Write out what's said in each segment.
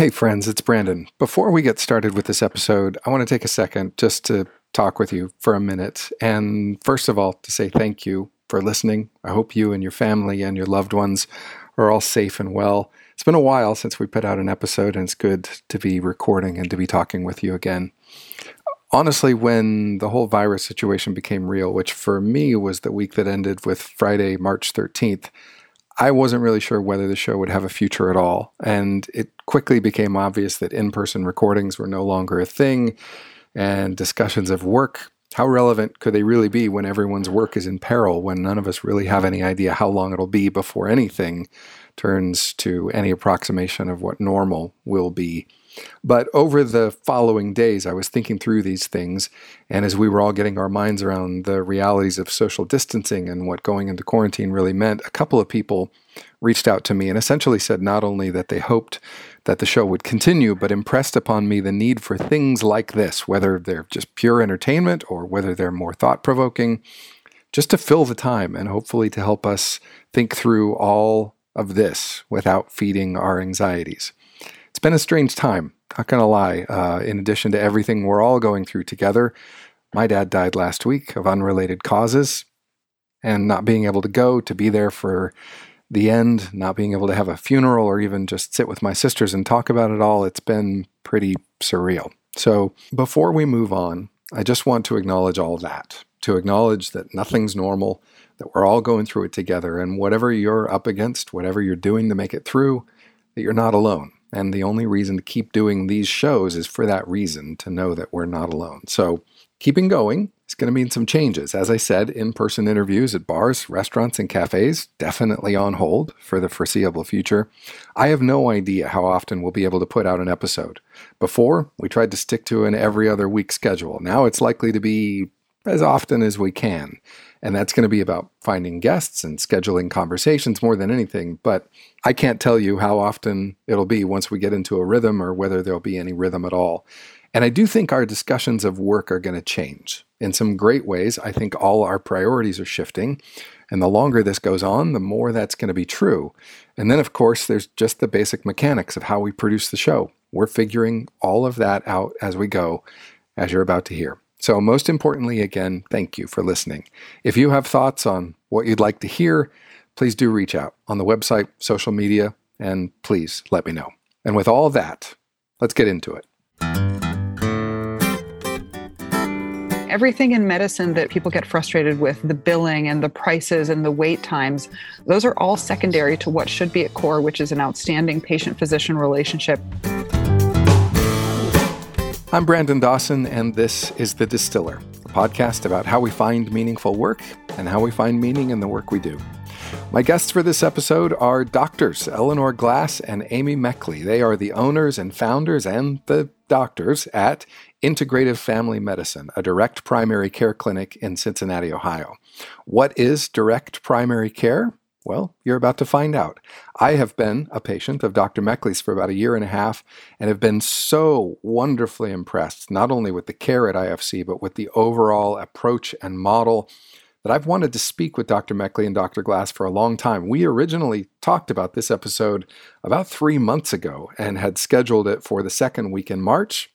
Hey, friends, it's Brandon. Before we get started with this episode, I want to take a second just to talk with you for a minute. And first of all, to say thank you for listening. I hope you and your family and your loved ones are all safe and well. It's been a while since we put out an episode, and it's good to be recording and to be talking with you again. Honestly, when the whole virus situation became real, which for me was the week that ended with Friday, March 13th, I wasn't really sure whether the show would have a future at all. And it quickly became obvious that in person recordings were no longer a thing, and discussions of work. How relevant could they really be when everyone's work is in peril, when none of us really have any idea how long it'll be before anything turns to any approximation of what normal will be? But over the following days, I was thinking through these things. And as we were all getting our minds around the realities of social distancing and what going into quarantine really meant, a couple of people reached out to me and essentially said not only that they hoped that the show would continue, but impressed upon me the need for things like this, whether they're just pure entertainment or whether they're more thought provoking, just to fill the time and hopefully to help us think through all of this without feeding our anxieties. It's been a strange time, not gonna lie. Uh, in addition to everything we're all going through together, my dad died last week of unrelated causes, and not being able to go to be there for the end, not being able to have a funeral or even just sit with my sisters and talk about it all, it's been pretty surreal. So before we move on, I just want to acknowledge all that, to acknowledge that nothing's normal, that we're all going through it together, and whatever you're up against, whatever you're doing to make it through, that you're not alone. And the only reason to keep doing these shows is for that reason, to know that we're not alone. So, keeping going is going to mean some changes. As I said, in person interviews at bars, restaurants, and cafes definitely on hold for the foreseeable future. I have no idea how often we'll be able to put out an episode. Before, we tried to stick to an every other week schedule. Now it's likely to be as often as we can. And that's going to be about finding guests and scheduling conversations more than anything. But I can't tell you how often it'll be once we get into a rhythm or whether there'll be any rhythm at all. And I do think our discussions of work are going to change in some great ways. I think all our priorities are shifting. And the longer this goes on, the more that's going to be true. And then, of course, there's just the basic mechanics of how we produce the show. We're figuring all of that out as we go, as you're about to hear. So, most importantly, again, thank you for listening. If you have thoughts on what you'd like to hear, please do reach out on the website, social media, and please let me know. And with all that, let's get into it. Everything in medicine that people get frustrated with, the billing and the prices and the wait times, those are all secondary to what should be at core, which is an outstanding patient physician relationship. I'm Brandon Dawson, and this is The Distiller, a podcast about how we find meaningful work and how we find meaning in the work we do. My guests for this episode are doctors Eleanor Glass and Amy Mechley. They are the owners and founders and the doctors at Integrative Family Medicine, a direct primary care clinic in Cincinnati, Ohio. What is direct primary care? Well, you're about to find out. I have been a patient of Dr. Mechley's for about a year and a half and have been so wonderfully impressed, not only with the care at IFC, but with the overall approach and model that I've wanted to speak with Dr. Mechley and Dr. Glass for a long time. We originally talked about this episode about three months ago and had scheduled it for the second week in March,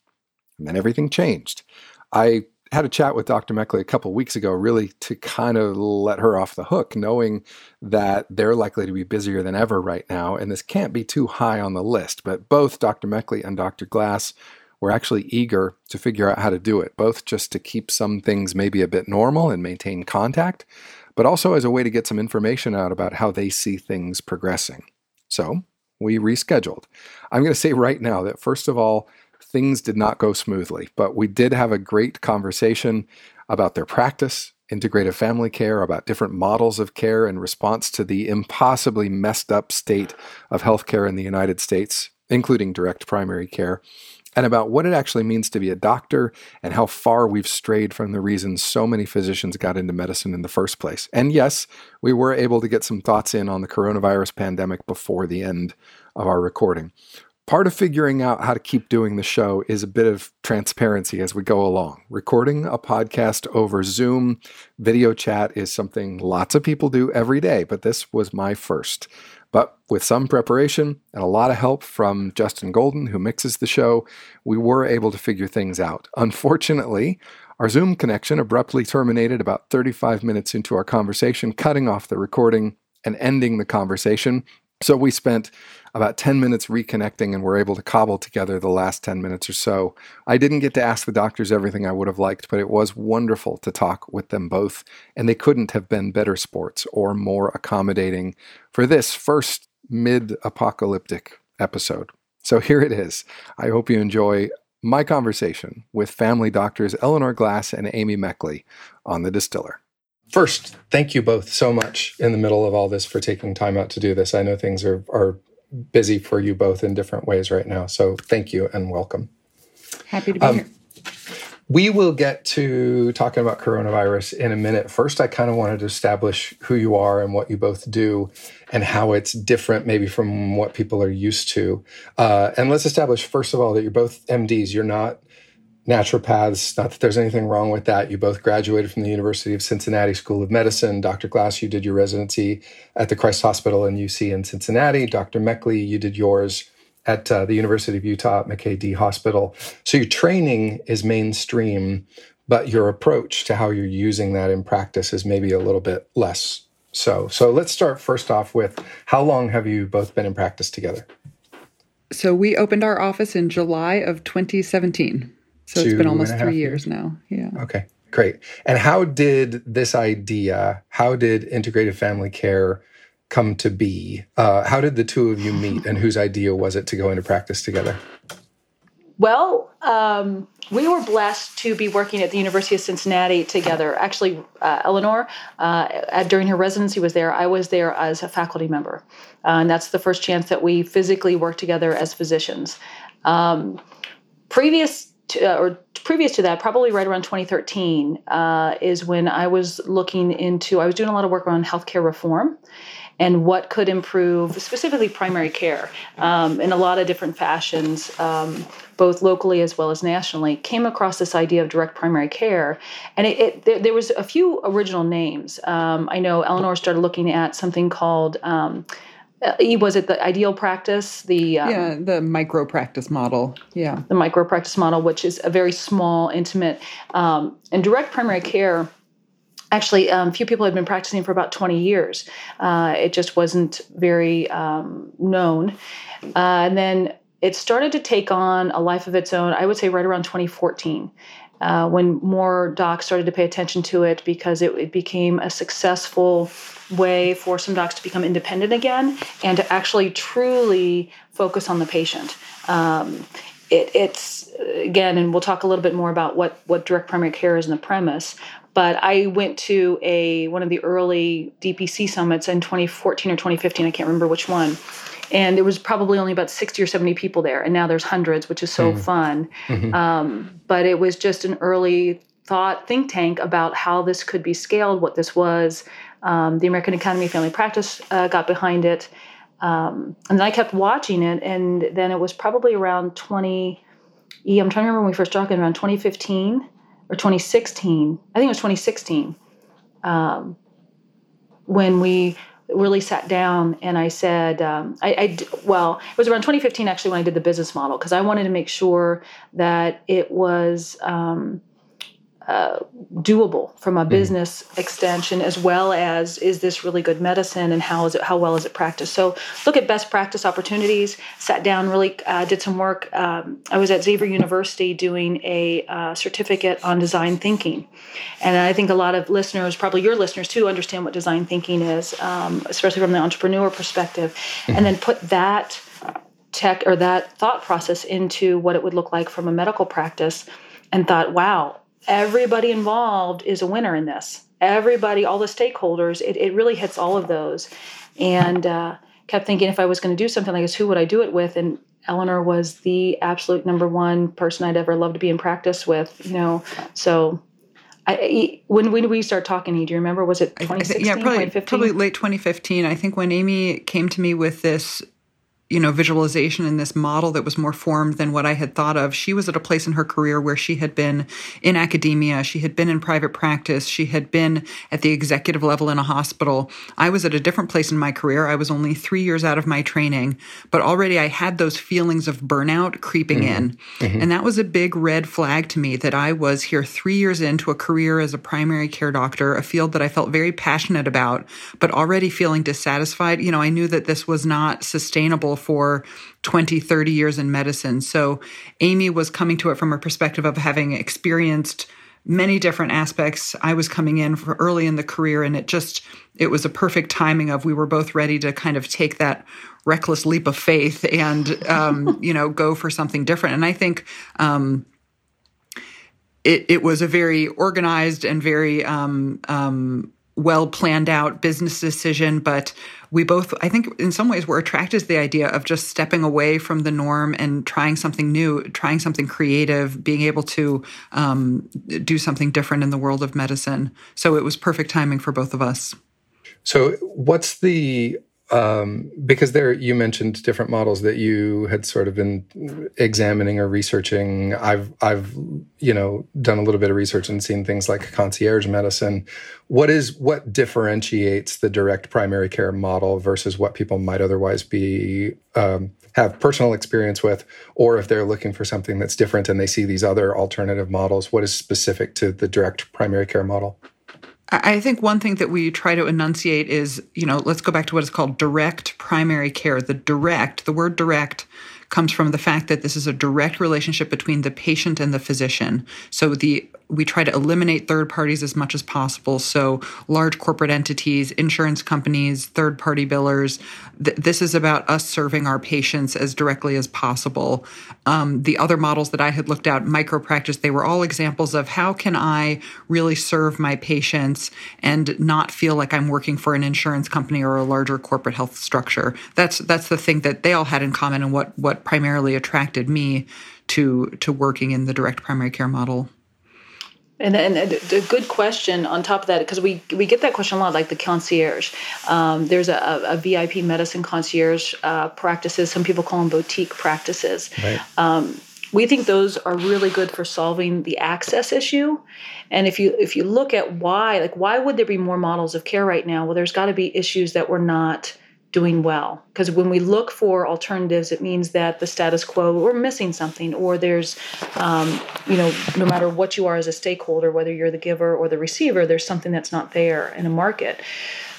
and then everything changed. I had a chat with Dr. Mechley a couple weeks ago, really to kind of let her off the hook, knowing that they're likely to be busier than ever right now, and this can't be too high on the list. But both Dr. Mechley and Dr. Glass were actually eager to figure out how to do it, both just to keep some things maybe a bit normal and maintain contact, but also as a way to get some information out about how they see things progressing. So we rescheduled. I'm going to say right now that, first of all, things did not go smoothly, but we did have a great conversation about their practice, integrative family care, about different models of care in response to the impossibly messed up state of healthcare in the United States, including direct primary care, and about what it actually means to be a doctor and how far we've strayed from the reasons so many physicians got into medicine in the first place. And yes, we were able to get some thoughts in on the coronavirus pandemic before the end of our recording part of figuring out how to keep doing the show is a bit of transparency as we go along. Recording a podcast over Zoom video chat is something lots of people do every day, but this was my first. But with some preparation and a lot of help from Justin Golden, who mixes the show, we were able to figure things out. Unfortunately, our Zoom connection abruptly terminated about 35 minutes into our conversation, cutting off the recording and ending the conversation. So we spent about 10 minutes reconnecting and were able to cobble together the last 10 minutes or so. I didn't get to ask the doctors everything I would have liked, but it was wonderful to talk with them both, and they couldn't have been better sports or more accommodating for this first mid apocalyptic episode. So here it is. I hope you enjoy my conversation with family doctors Eleanor Glass and Amy Mechley on The Distiller. First, thank you both so much in the middle of all this for taking time out to do this. I know things are, are busy for you both in different ways right now. So thank you and welcome. Happy to be um, here. We will get to talking about coronavirus in a minute. First, I kind of wanted to establish who you are and what you both do and how it's different, maybe from what people are used to. Uh, and let's establish, first of all, that you're both MDs. You're not naturopaths. Not that there's anything wrong with that. You both graduated from the University of Cincinnati School of Medicine. Dr. Glass, you did your residency at the Christ Hospital in UC in Cincinnati. Dr. Mechley, you did yours at uh, the University of Utah at McKay-Dee Hospital. So your training is mainstream, but your approach to how you're using that in practice is maybe a little bit less so. So let's start first off with how long have you both been in practice together? So we opened our office in July of 2017. So it it's been almost three years, years now. Yeah. Okay, great. And how did this idea, how did integrated family care come to be? Uh, how did the two of you meet, and whose idea was it to go into practice together? Well, um, we were blessed to be working at the University of Cincinnati together. Actually, uh, Eleanor, uh, during her residency, was there. I was there as a faculty member, uh, and that's the first chance that we physically worked together as physicians. Um, previous to, uh, or previous to that, probably right around 2013, uh, is when I was looking into. I was doing a lot of work on healthcare reform and what could improve specifically primary care um, in a lot of different fashions, um, both locally as well as nationally. Came across this idea of direct primary care, and it, it there, there, was a few original names. Um, I know Eleanor started looking at something called. Uh, was it the ideal practice? The um, yeah the micro practice model. Yeah. The micro practice model which is a very small intimate um, and direct primary care. Actually um, few people had been practicing for about 20 years. Uh, it just wasn't very um, known. Uh, and then it started to take on a life of its own i would say right around 2014 uh, when more docs started to pay attention to it because it, it, became a successful way for some docs to become independent again and to actually truly focus on the patient um, it, it's again, and we'll talk a little bit more about what what direct primary care is in the premise. But I went to a one of the early DPC summits in 2014 or 2015. I can't remember which one. And there was probably only about 60 or 70 people there, and now there's hundreds, which is so mm fun. Mm-hmm. Um, but it was just an early thought think tank about how this could be scaled, what this was. Um, the American Academy of Family Practice uh, got behind it. Um, and I kept watching it, and then it was probably around 20. Yeah, I'm trying to remember when we first talking around 2015 or 2016. I think it was 2016 um, when we really sat down and I said, um, I, I, well, it was around 2015 actually when I did the business model because I wanted to make sure that it was. Um, uh, doable from a mm-hmm. business mm. extension as well as is this really good medicine and how is it how well is it practiced so look at best practice opportunities sat down really uh, did some work um, i was at xavier university doing a uh, certificate on design thinking and i think a lot of listeners probably your listeners too understand what design thinking is um, especially from the entrepreneur perspective mm. and then put that tech or that thought process into what it would look like from a medical practice and thought wow everybody involved is a winner in this. Everybody, all the stakeholders, it, it really hits all of those. And uh, kept thinking if I was going to do something like this, who would I do it with? And Eleanor was the absolute number one person I'd ever love to be in practice with, you know. So I, when when we start talking, do you remember? Was it 2016? yeah, probably probably late 2015. I think when Amy came to me with this you know visualization in this model that was more formed than what I had thought of. She was at a place in her career where she had been in academia, she had been in private practice, she had been at the executive level in a hospital. I was at a different place in my career. I was only 3 years out of my training, but already I had those feelings of burnout creeping mm-hmm. in. Mm-hmm. And that was a big red flag to me that I was here 3 years into a career as a primary care doctor, a field that I felt very passionate about, but already feeling dissatisfied. You know, I knew that this was not sustainable for 20, 30 years in medicine. So Amy was coming to it from a perspective of having experienced many different aspects. I was coming in for early in the career and it just it was a perfect timing of we were both ready to kind of take that reckless leap of faith and um, you know go for something different. And I think um, it, it was a very organized and very um, um well planned out business decision, but we both, I think, in some ways, were attracted to the idea of just stepping away from the norm and trying something new, trying something creative, being able to um, do something different in the world of medicine. So it was perfect timing for both of us. So, what's the um, because there you mentioned different models that you had sort of been examining or researching. I've I've you know done a little bit of research and seen things like concierge medicine. What is what differentiates the direct primary care model versus what people might otherwise be um, have personal experience with, or if they're looking for something that's different and they see these other alternative models? What is specific to the direct primary care model? I think one thing that we try to enunciate is, you know, let's go back to what is called direct primary care. The direct, the word direct comes from the fact that this is a direct relationship between the patient and the physician. So the we try to eliminate third parties as much as possible. So, large corporate entities, insurance companies, third party billers. Th- this is about us serving our patients as directly as possible. Um, the other models that I had looked at, micro practice, they were all examples of how can I really serve my patients and not feel like I'm working for an insurance company or a larger corporate health structure. That's that's the thing that they all had in common, and what what primarily attracted me to to working in the direct primary care model. And, and, a good question on top of that, because we, we get that question a lot, like the concierge. Um, there's a, a, VIP medicine concierge uh, practices. Some people call them boutique practices. Right. Um, we think those are really good for solving the access issue. And if you if you look at why, like why would there be more models of care right now? Well, there's got to be issues that we're not doing well. Because when we look for alternatives, it means that the status quo, we're missing something, or there's, um, you know, no matter what you are as a stakeholder, whether you're the giver or the receiver, there's something that's not there in a market.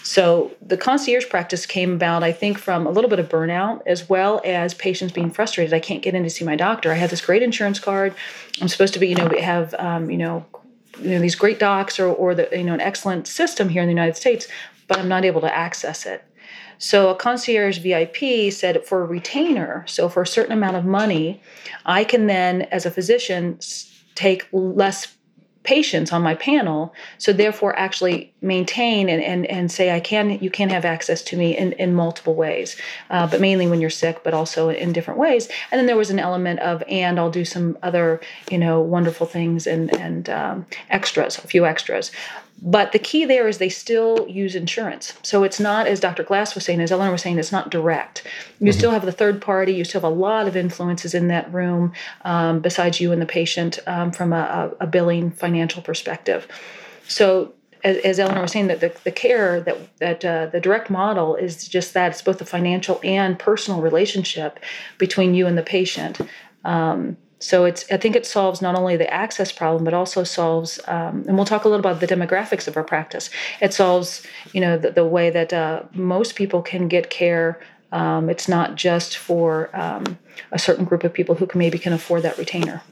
So the concierge practice came about, I think, from a little bit of burnout as well as patients being frustrated. I can't get in to see my doctor. I have this great insurance card. I'm supposed to be, you know, have, um, you know, you know these great docs or, or the you know an excellent system here in the United States, but I'm not able to access it. So a concierge VIP said for a retainer, so for a certain amount of money, I can then, as a physician, take less patients on my panel so therefore actually maintain and, and, and say i can you can have access to me in, in multiple ways uh, but mainly when you're sick but also in different ways. And then there was an element of and i'll do some other you know wonderful things and and um, extras a few extras but the key there is they still use insurance. So it's not, as Dr. Glass was saying, as Eleanor was saying, it's not direct. You mm-hmm. still have the third party, you still have a lot of influences in that room um, besides you and the patient um, from a, a, billing financial perspective. So as, as Eleanor was saying, that the, the care that that uh, the direct model is just that it's both a financial and personal relationship between you and the patient. Um, so it's I think it solves not only the access problem, but also solves, um, and we'll talk a little about the demographics of our practice. It solves, you know, the, the way that uh, most people can get care. Um, it's not just for um, a certain group of people who can maybe can afford that retainer.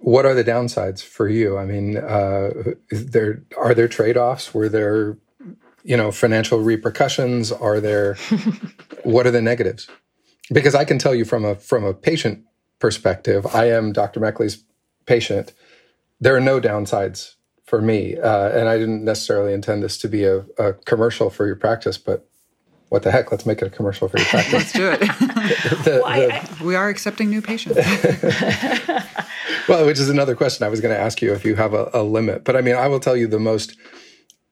What are the downsides for you? I mean, uh, there are there trade offs? Were there, you know, financial repercussions? Are there? what are the negatives? Because I can tell you from a from a patient perspective, I am Dr. Mechley's patient. There are no downsides for me. Uh, and I didn't necessarily intend this to be a, a, commercial for your practice, but what the heck? Let's make it a commercial for your practice. Let's do it. the, the, we are accepting new patients. well, which is another question I was going to ask you if you have a, a limit. But I mean, I will tell you the most,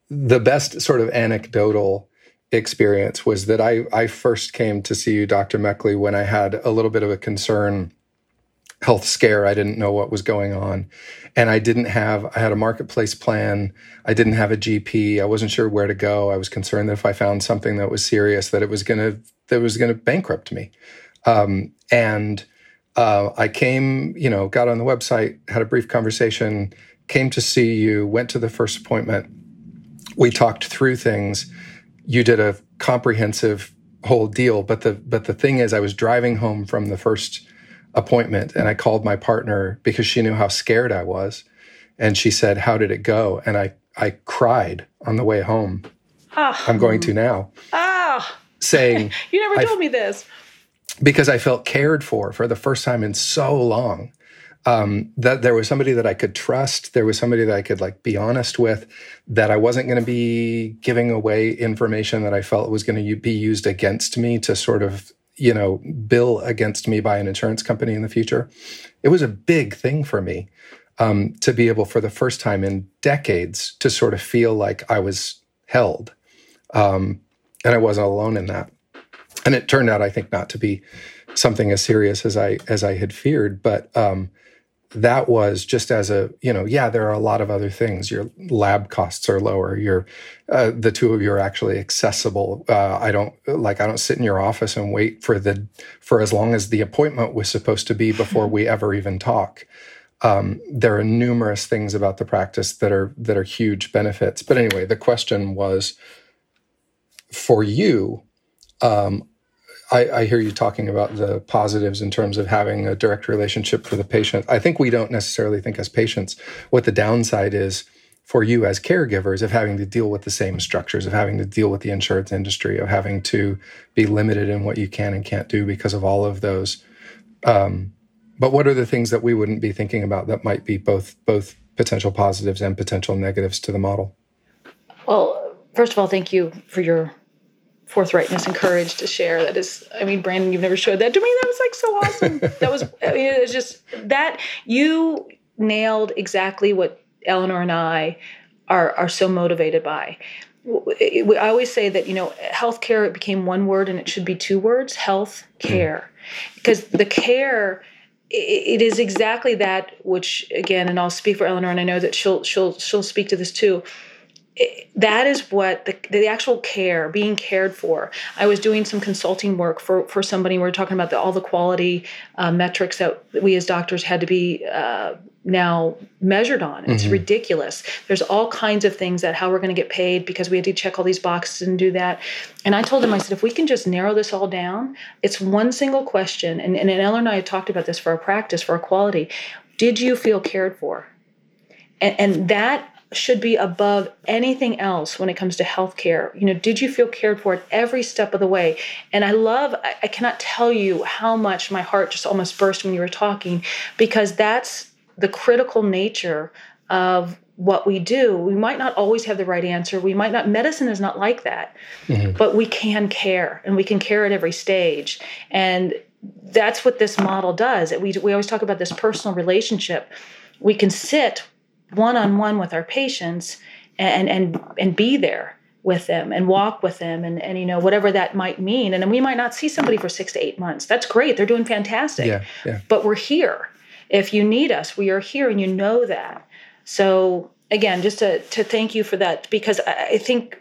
the best sort of anecdotal experience was that I, I first came to see you, Dr. Mechley, when I had a little bit of a concern health scare. I didn't know what was going on. And I didn't have, I had a marketplace plan. I didn't have a GP. I wasn't sure where to go. I was concerned that if I found something that was serious, that it was going to, that was going to bankrupt me. Um, and uh, I came, you know, got on the website, had a brief conversation, came to see you, went to the first appointment. We talked through things. You did a comprehensive whole deal, but the but the thing is, I was driving home from the first appointment and I called my partner because she knew how scared I was, and she said, "How did it go?" And I I cried on the way home. Oh. I'm going to now. Ah, oh. saying you never told me this because I felt cared for for the first time in so long. Um, that there was somebody that I could trust. There was somebody that I could like be honest with. That I wasn't going to be giving away information that I felt was going to be used against me to sort of you know bill against me by an insurance company in the future. It was a big thing for me um, to be able, for the first time in decades, to sort of feel like I was held, um, and I wasn't alone in that and it turned out, I think, not to be something as serious as I as I had feared. But um, that was just as a you know, yeah, there are a lot of other things. Your lab costs are lower. Your uh, the two of you are actually accessible. Uh, I don't like I don't sit in your office and wait for the for as long as the appointment was supposed to be before we ever even talk. Um, there are numerous things about the practice that are that are huge benefits. But anyway, the question was for you. Um, I, I, hear you talking about the positives in terms of having a direct relationship for the patient. I think we don't necessarily think as patients what the downside is for you as caregivers of having to deal with the same structures, of having to deal with the insurance industry, of having to be limited in what you can and can't do because of all of those. Um, but what are the things that we wouldn't be thinking about that might be both both potential positives and potential negatives to the model? Well, first of all, thank you for your forthrightness and courage to share. That is, I mean, Brandon, you've never showed that to me. That was like so awesome. that was, I mean, it was just that you nailed exactly what Eleanor and I are are so motivated by. I always say that you know healthcare it became one word and it should be two words: health care, hmm. because the care it is exactly that which again and I'll speak for Eleanor and I know that she'll she'll she'll speak to this too that is what the, the actual care being cared for. I was doing some consulting work for, for somebody we are talking about the, all the quality uh, metrics that we as doctors had to be uh, now measured on. It's mm-hmm. ridiculous. There's all kinds of things that how we're going to get paid because we had to check all these boxes and do that. And i told him i said if we can just narrow this all down it's one single question. And, and ellen and i had talked about this for our practice for our quality. Did you feel cared for? And, and that should be above anything else when it comes to healthcare. You know, did you feel cared for at every step of the way? And I love, I, I cannot tell you how much my heart just almost burst when you were talking, because that's the critical nature of what we do. We might not always have the right answer. We might not, medicine is not like that, mm-hmm. but we can care and we can care at every stage. And that's what this model does. We, we always talk about this personal relationship. We can sit one on one with our patients and and and be there with them and walk with them and, and you know whatever that might mean. And we might not see somebody for six to eight months. That's great. They're doing fantastic. Yeah, yeah. but we're here. If you need us we are here and you know that. So again just to, to thank you for that because I, I think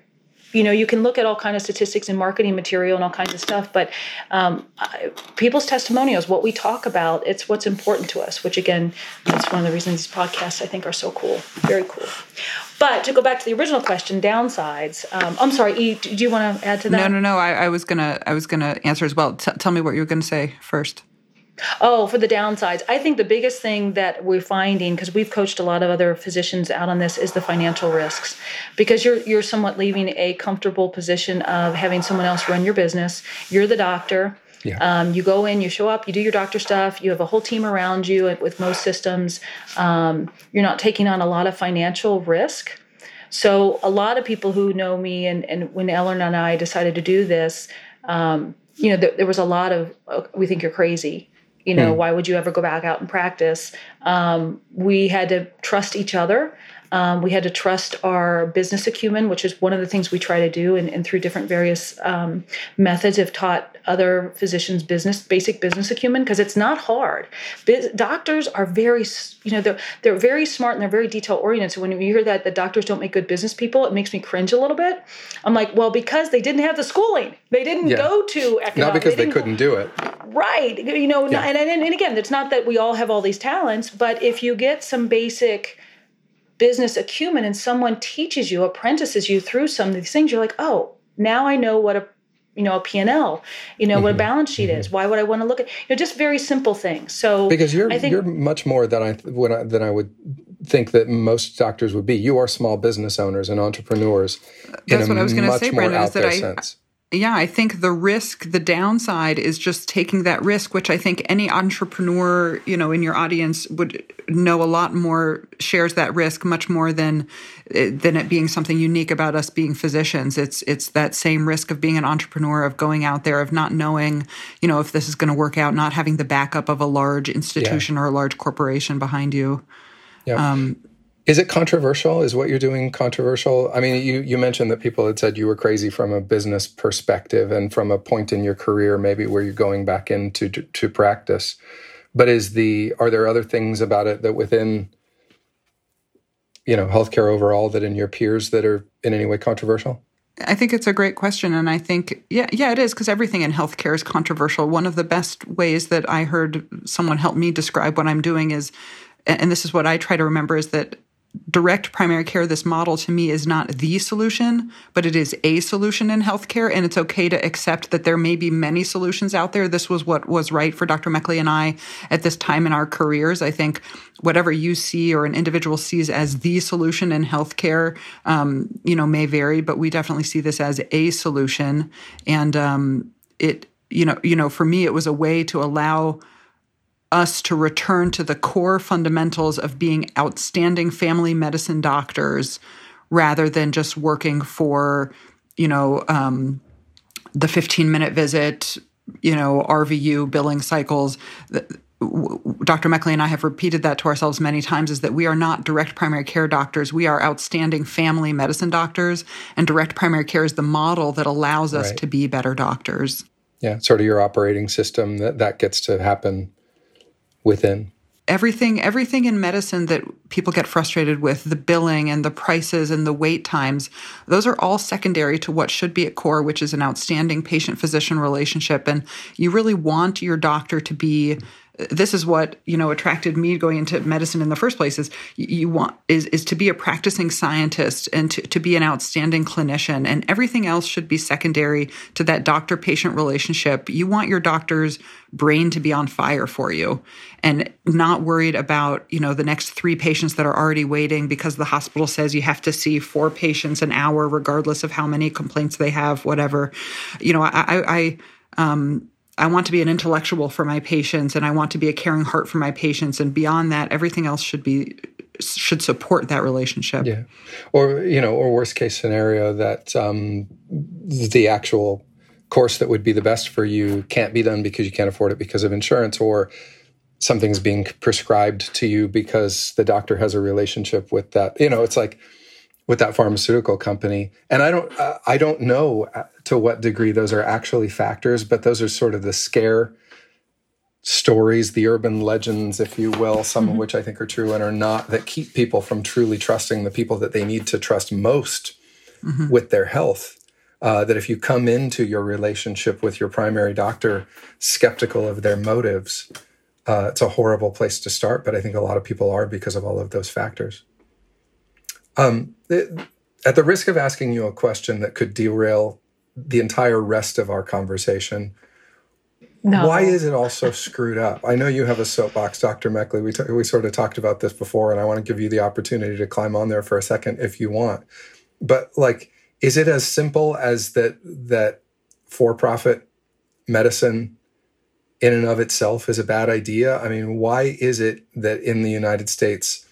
you know you can look at all kind of statistics and marketing material and all kinds of stuff but um, people's testimonials what we talk about it's what's important to us which again that's one of the reasons these podcasts i think are so cool very cool. But to go back to the original question downsides um, i'm sorry e, do you want to add to that? No no no i, I was gonna i was gonna answer as well. T- tell me what you were gonna say first Oh, for the downsides. I think the biggest thing that we're finding, because we've coached a lot of other physicians out on this, is the financial risks. Because you're you're somewhat leaving a comfortable position of having someone else run your business. You're the doctor. Yeah. Um, you go in, you show up, you do your doctor stuff. You have a whole team around you. With most systems, um, you're not taking on a lot of financial risk. So a lot of people who know me, and, and when Ellen and I decided to do this, um, you know, there, there was a lot of, oh, we think you're crazy you know, hmm. why would you ever go back out and practice? Um, we had to trust each other. Um, we had to trust our business acumen, which is one of the things we try to do, and, and through different various um, methods have taught other physicians business basic business acumen because it's not hard. Biz- doctors are very, you know, they're they're very smart and they're very detail oriented. So when you hear that the doctors don't make good business people, it makes me cringe a little bit. I'm like, well, because they didn't have the schooling, they didn't yeah. go to economics. Not because they, they couldn't do it. Right. You know, yeah. and, and, and again, it's not that we all have all these talents, but if you get some basic business acumen and someone teaches you, apprentices you through some of these things, you're like, oh, now I know what a you know a P&L, you know mm-hmm. what a mm-hmm. balance sheet mm-hmm. is. Why would I want to look at you know just very simple things. So because you're think, you're much more than I when I, than I would think that most doctors would be. You are small business owners and entrepreneurs. That's what I was going to say, Brandon. Is that I, sense yeah, I think the risk, the downside is just taking that risk, which I think any entrepreneur, you know, in your audience would know a lot more, shares that risk much more than than it being something unique about us being physicians. It's it's that same risk of being an entrepreneur, of going out there, of not knowing, you know, if this is going to work out, not having the backup of a large institution yeah. or a large corporation behind you. Yeah. Um, is it controversial? Is what you're doing controversial? I mean, you, you mentioned that people had said you were crazy from a business perspective and from a point in your career, maybe where you're going back into to, to practice. But is the are there other things about it that within you know healthcare overall that in your peers that are in any way controversial? I think it's a great question. And I think, yeah, yeah, it is because everything in healthcare is controversial. One of the best ways that I heard someone help me describe what I'm doing is, and this is what I try to remember, is that direct primary care, this model to me is not the solution, but it is a solution in healthcare. And it's okay to accept that there may be many solutions out there. This was what was right for Dr. Mechley and I at this time in our careers. I think whatever you see or an individual sees as the solution in healthcare, um, you know, may vary, but we definitely see this as a solution. And um, it, you know, you know, for me, it was a way to allow us to return to the core fundamentals of being outstanding family medicine doctors rather than just working for, you know, um, the 15 minute visit, you know, RVU billing cycles. Dr. Mechley and I have repeated that to ourselves many times is that we are not direct primary care doctors. We are outstanding family medicine doctors, and direct primary care is the model that allows us right. to be better doctors. Yeah, sort of your operating system that that gets to happen within. Everything everything in medicine that people get frustrated with the billing and the prices and the wait times those are all secondary to what should be at core which is an outstanding patient physician relationship. And you really want your doctor to be this is what you know attracted me going into medicine in the first place is you want is is to be a practicing scientist and to, to be an outstanding clinician. And everything else should be secondary to that doctor patient relationship. You want your doctor's brain to be on fire for you and not worried about you know the next three patients that are already waiting because the hospital says you have to see four patients an hour regardless of how many complaints they have whatever. You know i i, I um I want to be an intellectual for my patients and I want to be a caring heart for my patients. And beyond that, everything else should be should support that relationship. Yeah. Or, you know, or worst case scenario that um, the actual course that would be the best for you can't be done because you can't afford it because of insurance or something's being prescribed to you because the doctor has a relationship with that. You know, it's like with that pharmaceutical company. And I don't uh, I don't know uh, to what degree those are actually factors, but those are sort of the scare stories, the urban legends, if you will, some mm-hmm. of which I think are true and are not, that keep people from truly trusting the people that they need to trust most mm-hmm. with their health. Uh, that if you come into your relationship with your primary doctor skeptical of their motives, uh, it's a horrible place to start. But I think a lot of people are because of all of those factors. Um, at the risk of asking you a question that could derail the entire rest of our conversation, no. why is it all so screwed up? I know you have a soapbox, Dr. Mechley. We, t- we sort of talked about this before, and I want to give you the opportunity to climb on there for a second if you want. But like, is it as simple as that that for-profit medicine in and of itself is a bad idea? I mean, why is it that in the United States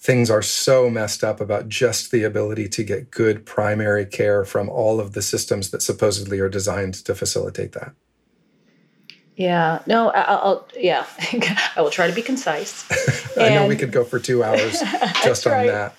things are so messed up about just the ability to get good primary care from all of the systems that supposedly are designed to facilitate that. Yeah, no, I'll, yeah, I will try to be concise. I know we could go for two hours just on right. that.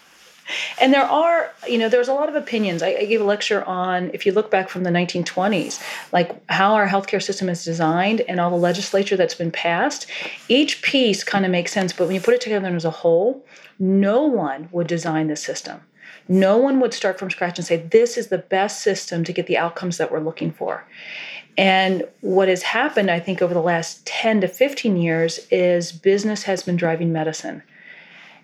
And there are, you know, there's a lot of opinions. I, I, gave a lecture on, if you look back from the 1920s, like how our healthcare system is designed and all the legislature that's been passed. Each piece kind of makes sense, but when you put it together as a whole, no one would design this system. No one would start from scratch and say, this is the best system to get the outcomes that we're looking for. And what has happened, I think, over the last 10 to 15 years is business has been driving medicine.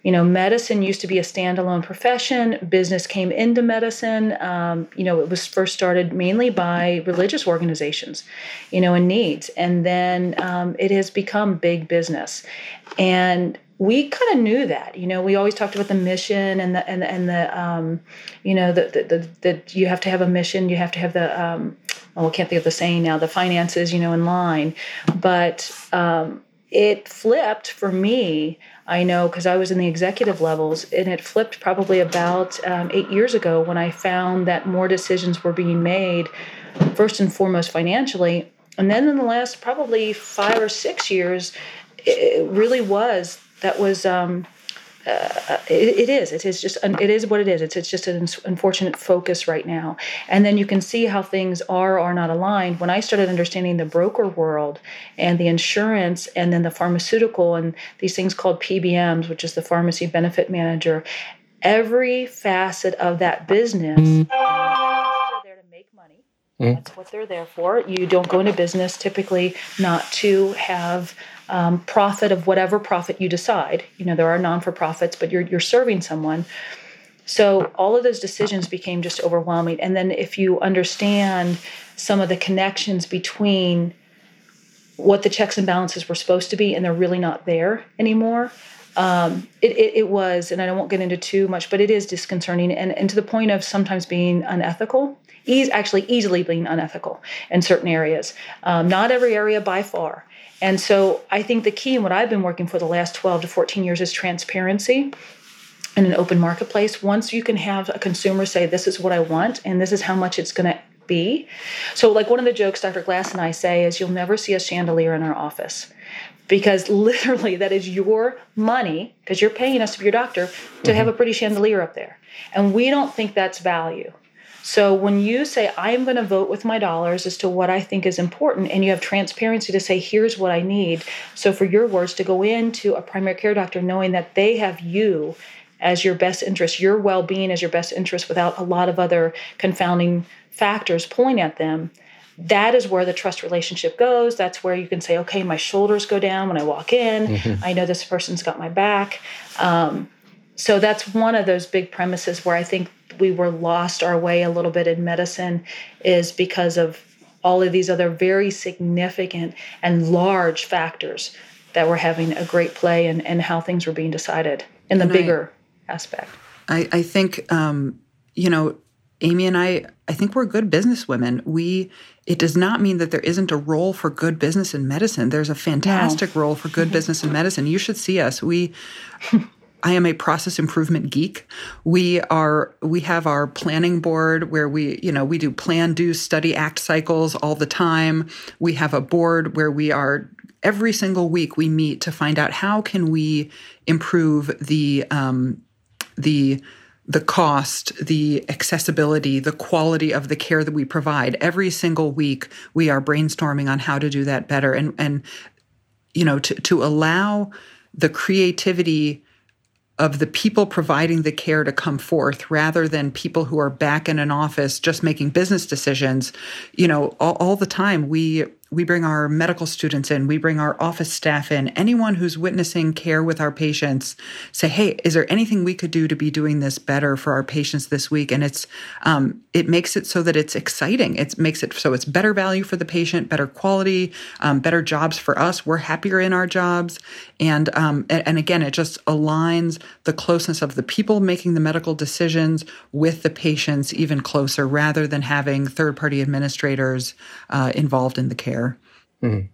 You know, medicine used to be a standalone profession. Business came into medicine. Um, you know, it was first started mainly by religious organizations, you know, in needs. And then um, it has become big business. And we kind of knew that you know we always talked about the mission and the and the, and the um, you know that the, the, you have to have a mission you have to have the um, oh, I can't think of the saying now the finances you know in line but um, it flipped for me I know because I was in the executive levels and it flipped probably about um, eight years ago when I found that more decisions were being made first and foremost financially. And then in the last probably five or six years it really was that was um, uh, it, it is. It is just it is what it is. It's, it's just an unfortunate focus right now. And then you can see how things are or not aligned. When i started understanding the broker world and the insurance and then the pharmaceutical and these things called pbms which is the pharmacy benefit manager every facet of that business mm-hmm. that's what they're there for you don't go into business typically not to have um, profit of whatever profit you decide. You know, there are non for profits, but you're, you're serving someone. So all of those decisions became just overwhelming. And then if you understand some of the connections between what the checks and balances were supposed to be and they're really not there anymore, um, it, it, it, was, and I won't get into too much, but it is disconcerting and, and to the point of sometimes being unethical, ease, actually easily being unethical in certain areas. Um, not every area by far, and so I think the key in what I've been working for the last 12 to 14 years is transparency in an open marketplace. Once you can have a consumer say, This is what I want, and this is how much it's going to be. So, like one of the jokes Dr. Glass and I say is, You'll never see a chandelier in our office because literally that is your money because you're paying us to be your doctor to have a pretty chandelier up there. And we don't think that's value. So when you say, I'm going to vote with my dollars as to what I think is important, and you have transparency to say, here's what I need. So for your words to go into a primary care doctor knowing that they have you as your best interest, your well being as your best interest without a lot of other confounding factors pulling at them. That is where the trust relationship goes. That's where you can say, okay, my shoulders go down when I walk in. Mm-hmm. I know this person's got my back. Um, so that's one of those big premises where I think we were lost our way a little bit in medicine is because of all of these other very significant and large factors that were having a great play in, in how things were being decided in the and bigger I, aspect. I, I think, um, you know, Amy and I, I think we're good business women. We, it does not mean that there isn't a role for good business in medicine. There's a fantastic role for good business in medicine. You should see us. We, I am a process improvement geek. We are we have our planning board where we, you know, we do plan, do, study, act cycles all the time. We have a board where we are every single week we meet to find out how can we improve the um, the the cost, the accessibility, the quality of the care that we provide. Every single week, we are brainstorming on how to do that better, and and you know to to allow the creativity of the people providing the care to come forth rather than people who are back in an office just making business decisions you know all, all the time we we bring our medical students in, we bring our office staff in, anyone who's witnessing care with our patients, say, "Hey, is there anything we could do to be doing this better for our patients this week?" And it's um, it makes it so that it's exciting. It makes it so it's better value for the patient, better quality, um, better jobs for us. We're happier in our jobs, and, um, and again, it just aligns the closeness of the people making the medical decisions with the patients even closer, rather than having third party administrators uh, involved in the care. Mm-hmm.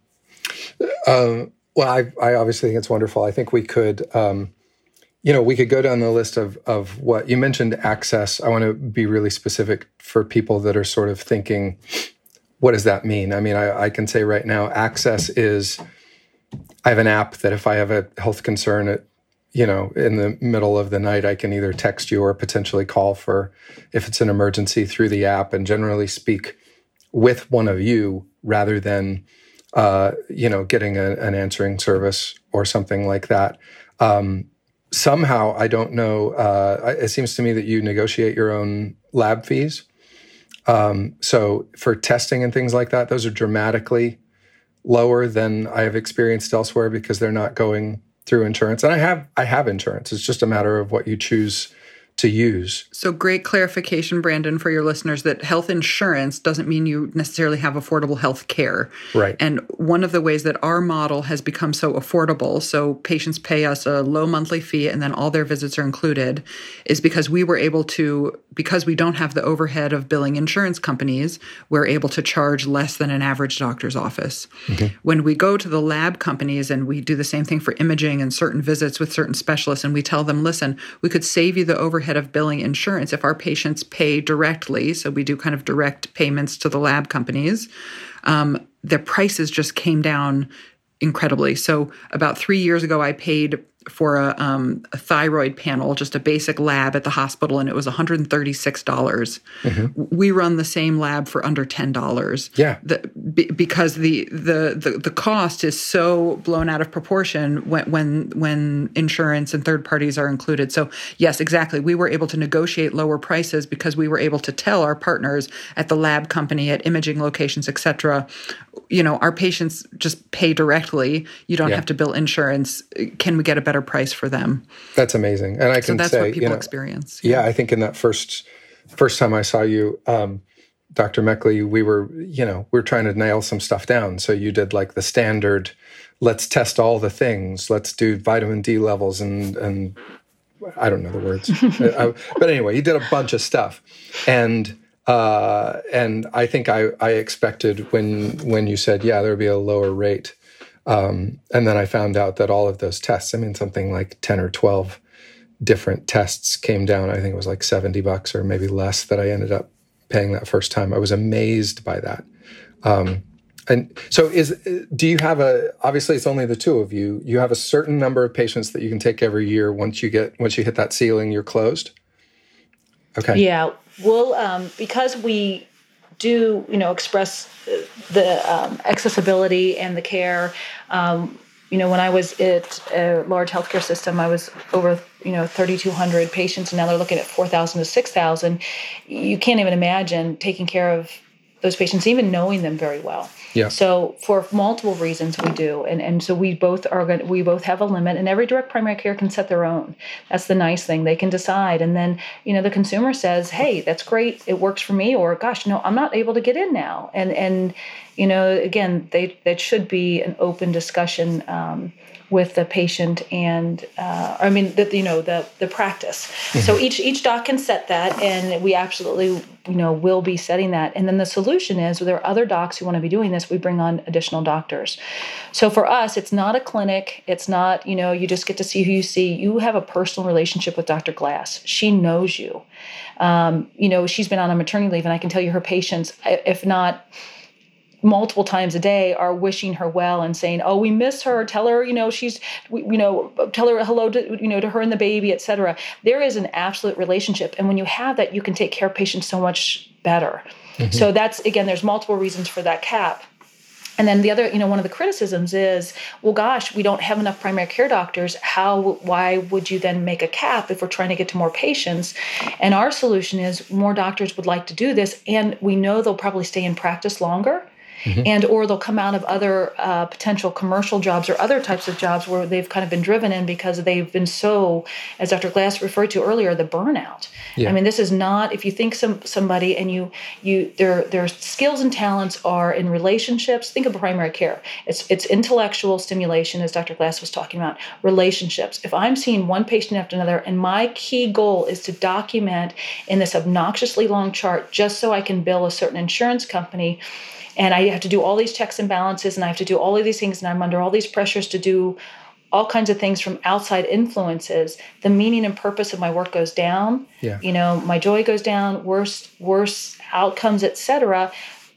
Um, well, I, I, obviously think it's wonderful. I think we could, um, you know, we could go down the list of of what you mentioned. Access. I want to be really specific for people that are sort of thinking, what does that mean? I mean, I, I can say right now, access is. I have an app that if I have a health concern, you know, in the middle of the night, I can either text you or potentially call for if it's an emergency through the app and generally speak with one of you rather than, uh, you know, getting a, an answering service or something like that. Um, somehow, I don't know, uh, it seems to me that you negotiate your own lab fees. Um, so for testing and things like that, those are dramatically lower than I have experienced elsewhere because they're not going through insurance. And I have I have insurance. It's just a matter of what you choose to use. So great clarification, Brandon, for your listeners that health insurance doesn't mean you necessarily have affordable health care. Right. And one of the ways that our model has become so affordable, so patients pay us a low monthly fee and then all their visits are included, is because we were able to, because we don't have the overhead of billing insurance companies, we're able to charge less than an average doctor's office. Okay. When we go to the lab companies and we do the same thing for imaging and certain visits with certain specialists, and we tell them, listen, we could save you the overhead overhead of billing insurance if our patients pay directly. So we do kind of direct payments to the lab companies. Um, their prices just came down incredibly. So about three years ago, I paid for a, um, a, thyroid panel, just a basic lab at the hospital, and it was 136. dollars mm hmm We run the same lab for under $10. Yeah. The, b- because the, the, the, the cost is so blown out of proportion when, when, when insurance and third parties are included. So, yes, exactly. We were able to negotiate lower prices because we were able to tell our partners at the lab company, at imaging locations, et cetera, you know, our patients just pay directly. You don't yeah. have to bill insurance. Can we get a better price for them? That's amazing. And I can so that's say, what people you know, experience. Yeah. yeah. I think in that first first time I saw you, um, Dr. Mechley, we were, you know, we are trying to nail some stuff down. So you did like the standard, let's test all the things, let's do vitamin D levels and and I don't know the words, uh, but anyway, you did a bunch of stuff, and uh, and I think I, I expected when when you said yeah there would be a lower rate, um, and then I found out that all of those tests, I mean something like ten or twelve different tests came down. I think it was like seventy bucks or maybe less that I ended up paying that first time. I was amazed by that. Um, and so is do you have a obviously it's only the two of you. You have a certain number of patients that you can take every year once you get once you hit that ceiling you're closed. Okay. Yeah, we'll um, because we do you know express the um, accessibility and the care. Um, you know, when I was at a large healthcare system, I was over you know 3,200 patients, and now they're looking at 4,000 to 6,000. You can't even imagine taking care of those patients, even knowing them very well. Yeah. So for multiple reasons we do, and and so we both are going. We both have a limit, and every direct primary care can set their own. That's the nice thing; they can decide, and then you know the consumer says, "Hey, that's great, it works for me," or "Gosh, no, I'm not able to get in now," and and you know again, they that should be an open discussion. Um, with the patient and uh, I mean the you know the the practice. Mm-hmm. So each each doc can set that, and we absolutely you know will be setting that. And then the solution is there are other docs who want to be doing this. We bring on additional doctors. So for us, it's not a clinic. It's not you know you just get to see who you see. You have a personal relationship with Dr. Glass. She knows you. Um, you know she's been on a maternity leave, and I can tell you her patients, if not multiple times a day are wishing her well and saying, "Oh, we miss her. Tell her, you know, she's, you know, tell her hello to, you know, to her and the baby, etc." There is an absolute relationship, and when you have that, you can take care of patients so much better. Mm-hmm. So that's again, there's multiple reasons for that cap. And then the other, you know, one of the criticisms is, well, gosh, we don't have enough primary care doctors. How, why would you then make a cap if we're trying to get to more patients? And our solution is more doctors would like to do this, and we know they'll probably stay in practice longer mm-hmm. and or they'll come out of other uh, potential commercial jobs or other types of jobs where they've kind of been driven in because they've been so, as Dr. Glass referred to earlier, the burnout. Yeah. I mean, this is not if you think some somebody and you you their their skills and talents are in relationships. Think of primary care. It's it's intellectual stimulation, as Dr. Glass was talking about. Relationships. If I'm seeing one patient after another, and my key goal is to document in this obnoxiously long chart just so I can bill a certain insurance company and I have to do all these checks and balances and I have to do all of these things and I'm under all these pressures to do all kinds of things from outside influences the meaning and purpose of my work goes down yeah. you know my joy goes down worse worse outcomes etc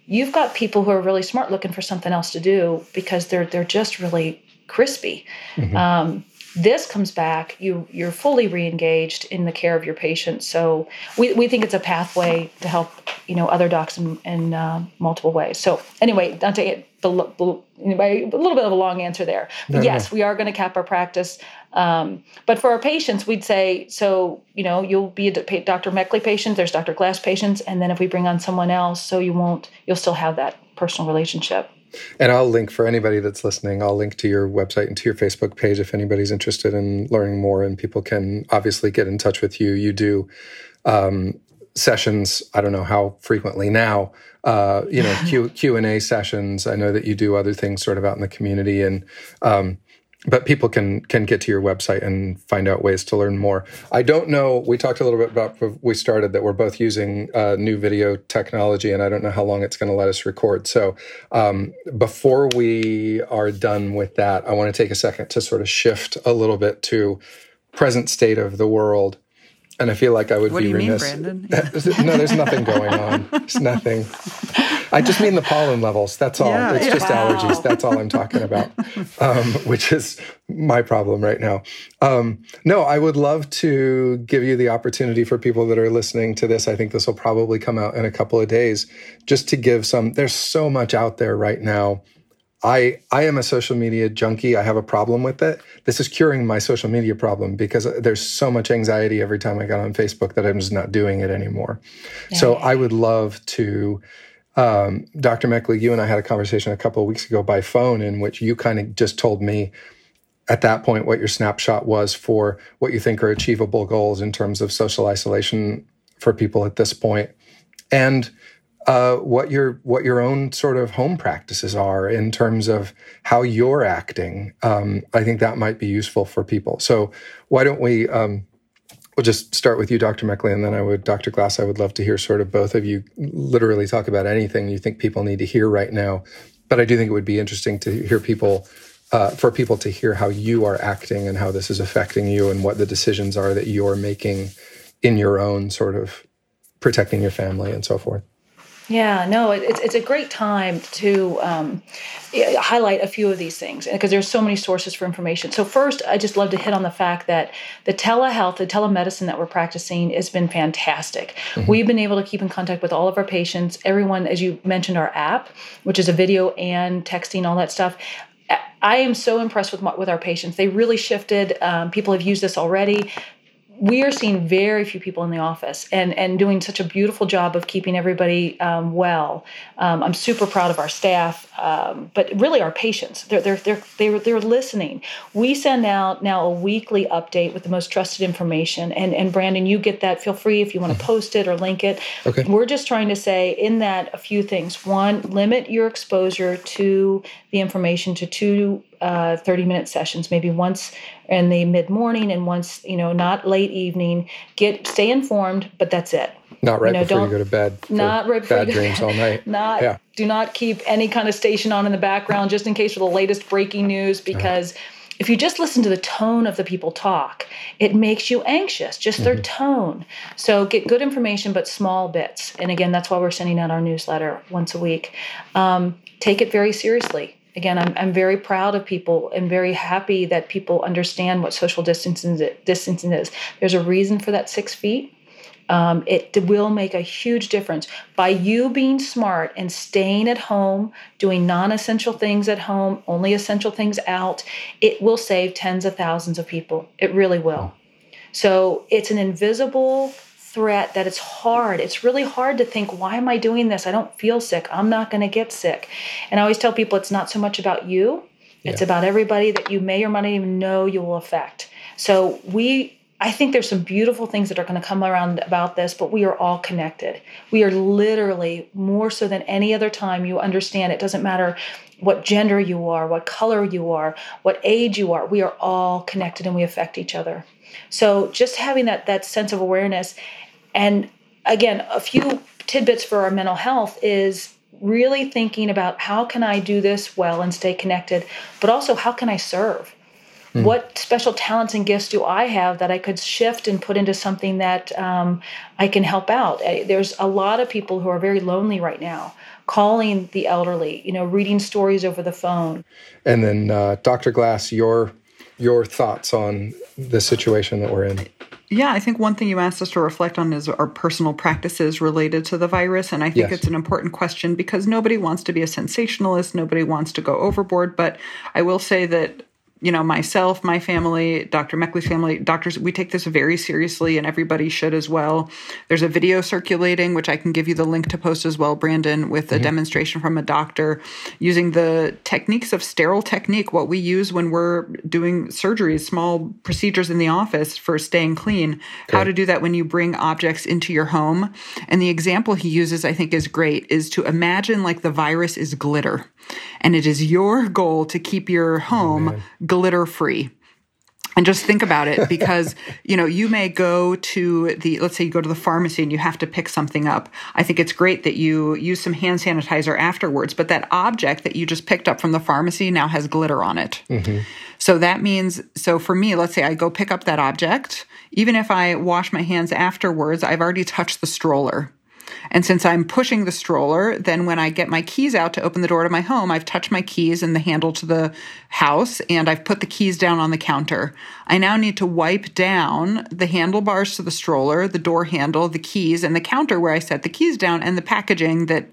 you've got people who are really smart looking for something else to do because they're they're just really crispy mm-hmm. um, this comes back, you you're fully re-engaged in the care of your patient. So we, we think it's a pathway to help you know other docs in, in uh, multiple ways. So anyway, not to get the, the a little bit of a long answer there. But no, yes, no. we are going to cap our practice. Um, but for our patients, we'd say so. You know, you'll be a Dr. Mechley patient. There's Dr. Glass patients, and then if we bring on someone else, so you won't, you'll still have that personal relationship. And I'll link for anybody that's listening, I'll link to your website and to your Facebook page if anybody's interested in learning more. And people can obviously get in touch with you. You do um, sessions, I don't know how frequently now, uh, you know, Q, Q&A sessions. I know that you do other things sort of out in the community. And um, but people can can get to your website and find out ways to learn more. I don't know. We talked a little bit about we started that we're both using uh, new video technology, and I don't know how long it's going to let us record. So um, before we are done with that, I want to take a second to sort of shift a little bit to present state of the world. And I feel like I would what be remiss. Mean, Brandon? No, there's nothing going on. It's nothing. I just mean the pollen levels. That's all. Yeah, it's yeah. just wow. allergies. That's all I'm talking about, um, which is my problem right now. Um, no, I would love to give you the opportunity for people that are listening to this. I think this will probably come out in a couple of days, just to give some. There's so much out there right now. I I am a social media junkie. I have a problem with it. This is curing my social media problem because there's so much anxiety every time I got on Facebook that I'm just not doing it anymore. Yeah. So I would love to um, Dr. Mechley, you and I had a conversation a couple of weeks ago by phone in which you kind of just told me at that point what your snapshot was for what you think are achievable goals in terms of social isolation for people at this point, and uh, what your what your own sort of home practices are in terms of how you're acting. Um, I think that might be useful for people. So why don't we? Um, we'll just start with you, Dr. Mechley, and then I would, Dr. Glass, I would love to hear sort of both of you literally talk about anything you think people need to hear right now. But I do think it would be interesting to hear people, uh, for people to hear how you are acting and how this is affecting you and what the decisions are that you're making in your own sort of protecting your family and so forth. Yeah, no, it's it's a great time to um, highlight a few of these things because there's so many sources for information. So first, I just love to hit on the fact that the telehealth, the telemedicine that we're practicing has been fantastic. Mm-hmm. We've been able to keep in contact with all of our patients. Everyone, as you mentioned, our app, which is a video and texting, all that stuff. I am so impressed with with our patients. They really shifted. Um, people have used this already we are seeing very few people in the office and, and doing such a beautiful job of keeping everybody um, well. Um, I'm super proud of our staff, um, but really our patients. They're, they're, they're, they're, they're listening. We send out now a weekly update with the most trusted information. And, and Brandon, you get that. Feel free if you want to mm-hmm. post it or link it. Okay. We're just trying to say in that a few things. One, limit your exposure to the information to two uh, 30 minute sessions, maybe once in the mid morning and once, you know, not late evening. Get stay informed, but that's it. Not right you know, before you go to bed. Not right before bad dreams all night. Not yeah. do not keep any kind of station on in the background just in case for the latest breaking news because uh-huh. if you just listen to the tone of the people talk, it makes you anxious, just their mm-hmm. tone. So get good information, but small bits. And again, that's why we're sending out our newsletter once a week. Um, take it very seriously again, I'm, I'm very proud of people and very happy that people understand what social distancing, distancing is. There's a reason for that six feet. Um, it will make a huge difference by you being smart and staying at home, doing non essential things at home, only essential things out. It will save tens of thousands of people. It really will. So it's an invisible threat that it's hard. It's really hard to think, why am I doing this? I don't feel sick. I'm not going to get sick. And I always tell people it's not so much about you, yeah. it's about everybody that you may or might not even know you will affect. So we I think there's some beautiful things that are going to come around about this, but we are all connected. We are literally more so than any other time. You understand it doesn't matter what gender you are, what color you are, what age you are. We are all connected and we affect each other. So just having that that sense of awareness and again, a few tidbits for our mental health is really thinking about how can I do this well and stay connected, but also how can I serve? Mm. What special talents and gifts do I have that I could shift and put into something that um, I can help out? Eh, there's a lot of people who are very lonely right now, calling the elderly, you know, reading stories over the phone. And then, uh, Dr. Glass, your your thoughts on the situation that we're in. Yeah, I think one thing you asked us to reflect on is our personal practices related to the virus. And I think yes. it's an important question because nobody wants to be a sensationalist, nobody wants to go overboard. But I will say that you know, myself, my family, Dr. Mechley's family, doctors, we take this very seriously and everybody should as well. There's a video circulating, which I can give you the link to post as well, Brandon, with a mm-hmm. demonstration from a doctor using the techniques of sterile technique, what we use when we're doing surgeries, small procedures in the office for staying clean, okay. how to do that when you bring objects into your home. And the example he uses, I think, is great, is to imagine like the virus is glitter and it is your goal to keep your home oh, glitter free. And just think about it because you know you may go to the let's say you go to the pharmacy and you have to pick something up. I think it's great that you use some hand sanitizer afterwards but that object that you just picked up from the pharmacy now has glitter on it. Mm-hmm. so that means so for me let's say i go pick up that object even if i wash my hands afterwards i've already touched the stroller and since I'm pushing the stroller, then when I get my keys out to open the door to my home, I've touched my keys and the handle to the house and I've put the keys down on the counter. I now need to wipe down the handlebars to the stroller, the door handle, the keys, and the counter where I set the keys down and the packaging that,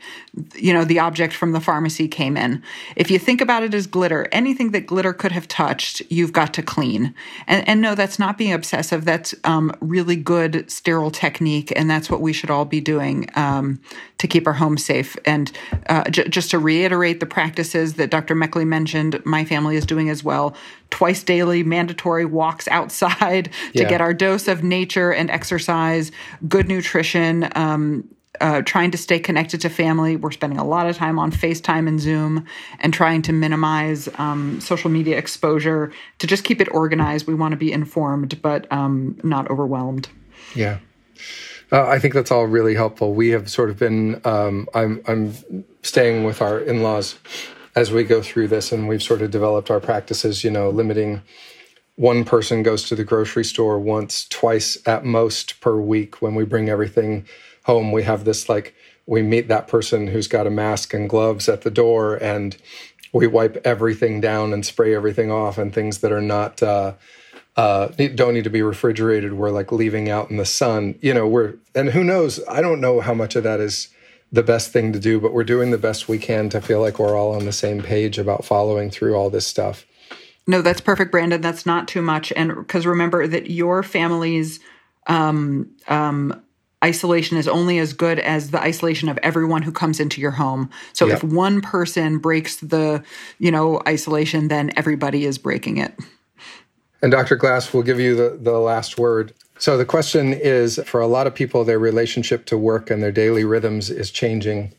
you know, the object from the pharmacy came in. If you think about it as glitter, anything that glitter could have touched, you've got to clean. And, and no, that's not being obsessive. That's um, really good sterile technique. And that's what we should all be doing um, to keep our home safe. And uh, j- just to reiterate the practices that Dr. Mechley mentioned, my family is doing as well. Twice daily mandatory walks outside to yeah. get our dose of nature and exercise, good nutrition. Um, uh, trying to stay connected to family. We're spending a lot of time on FaceTime and Zoom and trying to minimize um, social media exposure to just keep it organized. We want to be informed, but um, not overwhelmed. Yeah. Uh, I think that's all really helpful. We have sort of been. Um, I'm I'm staying with our in-laws as we go through this, and we've sort of developed our practices. You know, limiting one person goes to the grocery store once, twice at most per week. When we bring everything home, we have this like we meet that person who's got a mask and gloves at the door, and we wipe everything down and spray everything off, and things that are not. Uh, uh, don't need to be refrigerated. We're like leaving out in the sun. You know, we're and who knows? I don't know how much of that is the best thing to do, but we're doing the best we can to feel like we're all on the same page about following through all this stuff. No, that's perfect, Brandon. That's not too much. And because remember that your family's um, um, isolation is only as good as the isolation of everyone who comes into your home. So yep. if one person breaks the, you know, isolation, then everybody is breaking it. And Dr. Glass will give you the, the last word. So the question is for a lot of people, their relationship to work and their daily rhythms is changing.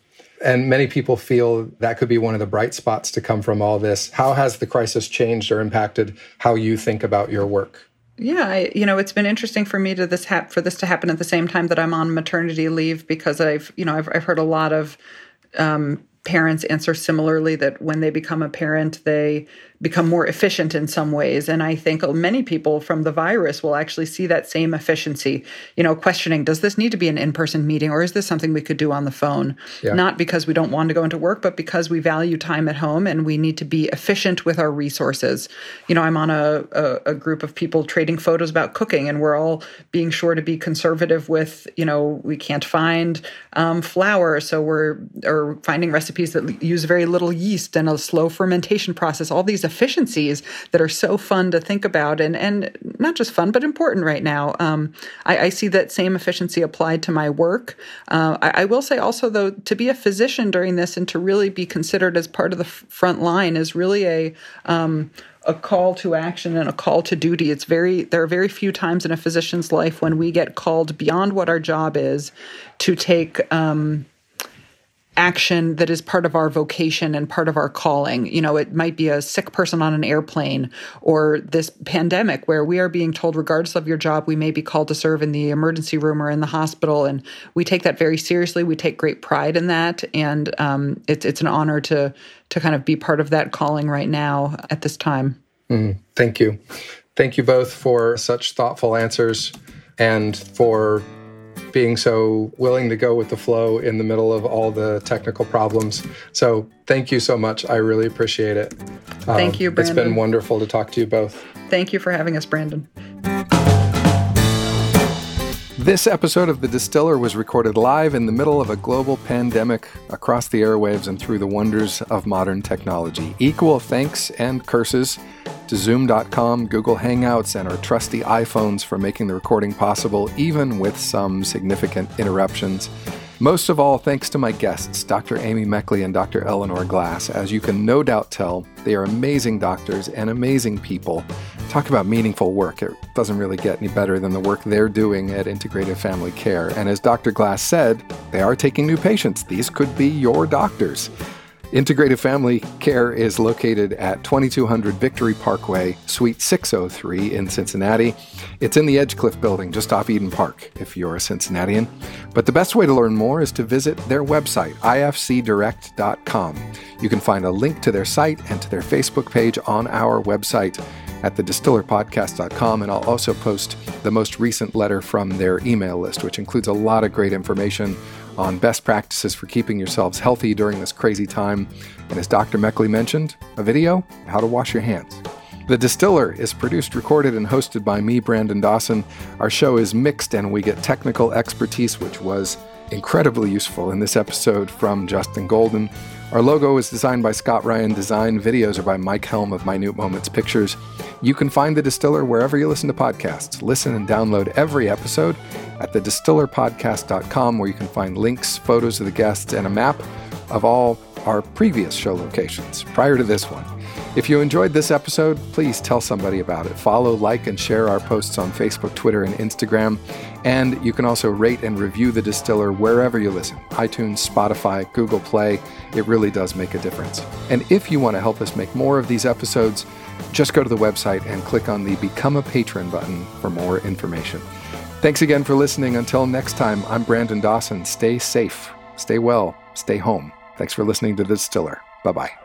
And many people feel that could be one of the bright spots to come from all this. How has the crisis changed or impacted how you think about your work? Yeah, I, you know, it's been interesting for me to this hap- for this to happen at the same time that I'm on maternity leave because I've, you know, I've, I've heard a lot of um, parents answer similarly that when they become a parent, they become more efficient in some ways. And I think many people from the virus will actually see that same efficiency, you know, questioning, does this need to be an in person meeting or is this something we could do on the phone? Yeah. Not because we don't want to go into work, but because we value time at home and we need to be efficient with our resources. You know, I'm on a, a, a group of people trading photos about cooking and we're all being sure to be conservative with, you know, we can't find um, flour. So we're, or finding recipes that use very little yeast and a slow fermentation process, all these efficiencies that are so fun to think about and, and not just fun, but important right now. Um, I, I, see that same efficiency applied to my work. Uh, I, I, will say also, though, to be a physician during this and to really be considered as part of the front line is really a um, a call to action and a call to duty. It's very there are very few times in a physician's life when we get called beyond what our job is to take um, action that is part of our vocation and part of our calling. You know, it might be a sick person on an airplane or this pandemic where we are being told, regardless of your job, we may be called to serve in the emergency room or in the hospital. And we take that very seriously. We take great pride in that. And um, it's, it's an honor to, to kind of be part of that calling right now at this time. Mm, thank you. Thank you both for such thoughtful answers and for being so willing to go with the flow in the middle of all the technical problems. So thank you so much. I really appreciate it. Thank um, you, Brandon. It's been wonderful to talk to you both. Thank you for having us, Brandon. This episode of The Distiller was recorded live in the middle of a global pandemic across the airwaves and through the wonders of modern technology. Equal thanks and curses to Zoom.com, Google Hangouts, and our trusty iPhones for making the recording possible, even with some significant interruptions. Most of all, thanks to my guests, Dr. Amy Mechley and Dr. Eleanor Glass. As you can no doubt tell, they are amazing doctors and amazing people. Talk about meaningful work. It doesn't really get any better than the work they're doing at Integrative Family Care. And as Dr. Glass said, they are taking new patients. These could be your doctors. Integrative Family Care is located at 2200 Victory Parkway, Suite 603 in Cincinnati. It's in the Edgecliff building just off Eden Park if you're a Cincinnatian. But the best way to learn more is to visit their website, ifcdirect.com. You can find a link to their site and to their Facebook page on our website at thedistillerpodcast.com, and I'll also post the most recent letter from their email list, which includes a lot of great information on best practices for keeping yourselves healthy during this crazy time. And as Dr. Mechley mentioned, a video, how to wash your hands. The Distiller is produced, recorded, and hosted by me, Brandon Dawson. Our show is mixed and we get technical expertise, which was incredibly useful in this episode from Justin Golden. Our logo is designed by Scott Ryan Design. Videos are by Mike Helm of Minute Moments Pictures. You can find The Distiller wherever you listen to podcasts. Listen and download every episode at thedistillerpodcast.com, where you can find links, photos of the guests, and a map of all our previous show locations prior to this one. If you enjoyed this episode, please tell somebody about it. Follow, like, and share our posts on Facebook, Twitter, and Instagram. And you can also rate and review The Distiller wherever you listen iTunes, Spotify, Google Play. It really does make a difference. And if you want to help us make more of these episodes, just go to the website and click on the Become a Patron button for more information. Thanks again for listening. Until next time, I'm Brandon Dawson. Stay safe, stay well, stay home. Thanks for listening to The Distiller. Bye bye.